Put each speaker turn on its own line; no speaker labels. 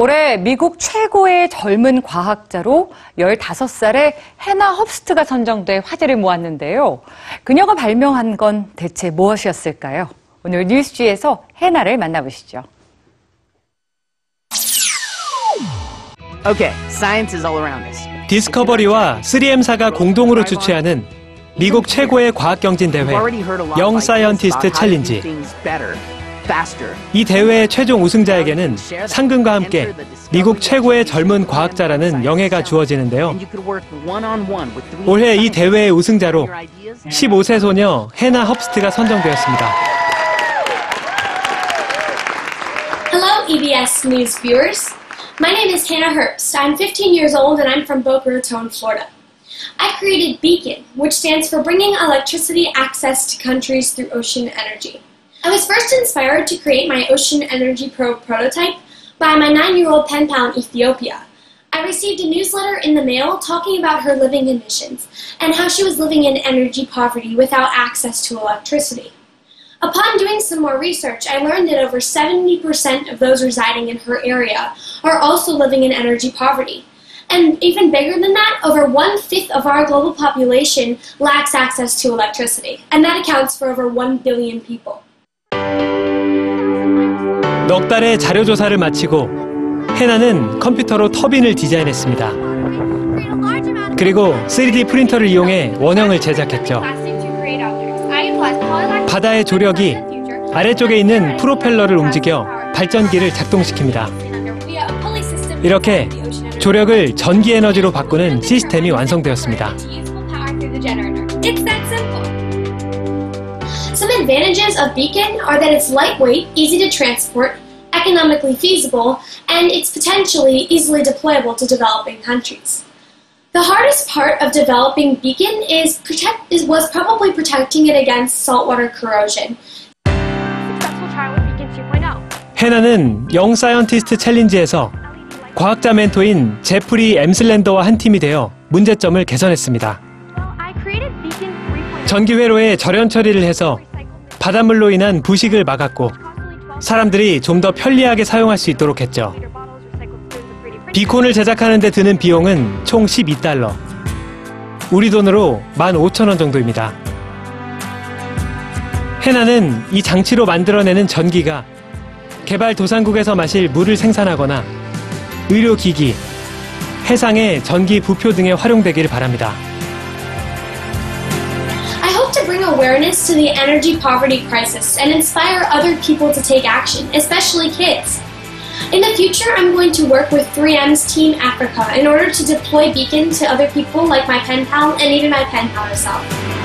올해 미국 최고의 젊은 과학자로 15살의 해나 헙스트가 선정돼 화제를 모았는데요. 그녀가 발명한 건 대체 무엇이었을까요? 오늘 뉴스G에서 해나를 만나보시죠.
Okay, science is all around us.
디스커버리와 3M사가 공동으로 주최하는 미국 최고의 과학 경진 대회 Young Scientist Challenge. 이 대회의 최종 우승자에게는 상금과 함께 미국 최고의 젊은 과학자라는 영예가 주어지는데요. 올해 이 대회의 우승자로 15세 소녀 해나 헙스트가 선정되었습니다.
Hello, EBS News viewers. My name is Hannah Herbst. I'm 15 years old and I'm from Boca Raton, Florida. I created Beacon, which stands for Bringing Electricity Access to Countries Through Ocean Energy. I was first inspired to create my Ocean Energy Probe prototype by my nine year old pen pal in Ethiopia. I received a newsletter in the mail talking about her living conditions and how she was living in energy poverty without access to electricity. Upon doing some more research, I learned that over 70% of those residing in her area are also living in energy poverty. And even bigger than that, over one fifth of our global population lacks access to electricity. And that accounts for over 1 billion people.
넉 달의 자료 조사를 마치고 해나는 컴퓨터로 터빈을 디자인했습니다. 그리고 3D 프린터를 이용해 원형을 제작했죠. 바다의 조력이 아래쪽에 있는 프로펠러를 움직여 발전기를 작동시킵니다. 이렇게 조력을 전기 에너지로 바꾸는 시스템이 완성되었습니다.
Some advantages of Beacon are that it's lightweight, easy to transport, economically feasible, and it's potentially easily deployable to developing countries. The hardest part of developing Beacon is protect is was probably protecting it against saltwater corrosion.
successful trial with Beacon 2.0.
해나는 영 사이언티스트 챌린지에서 과학자 멘토인 제프리 엠슬랜더와 한 팀이 되어 문제점을 개선했습니다.
Well, I created Beacon 3.0.
전기 회로에 절연 처리를 해서 바닷물로 인한 부식을 막았고 사람들이 좀 더 편리하게 사용할 수 있도록 했죠. 비콘을 제작하는 데 드는 비용은 총 12달러. 우리 돈으로 15,000원 정도입니다. 해나는 이 장치로 만들어내는 전기가 개발 도상국에서 마실 물을 생산하거나 의료기기, 해상의 전기 부표 등에 활용되기를 바랍니다.
Bring awareness to the energy poverty crisis and inspire other people to take action, especially kids. In the future, I'm going to work with 3M's Team Africa in order to deploy Beacon to other people like my pen pal and even my pen pal herself.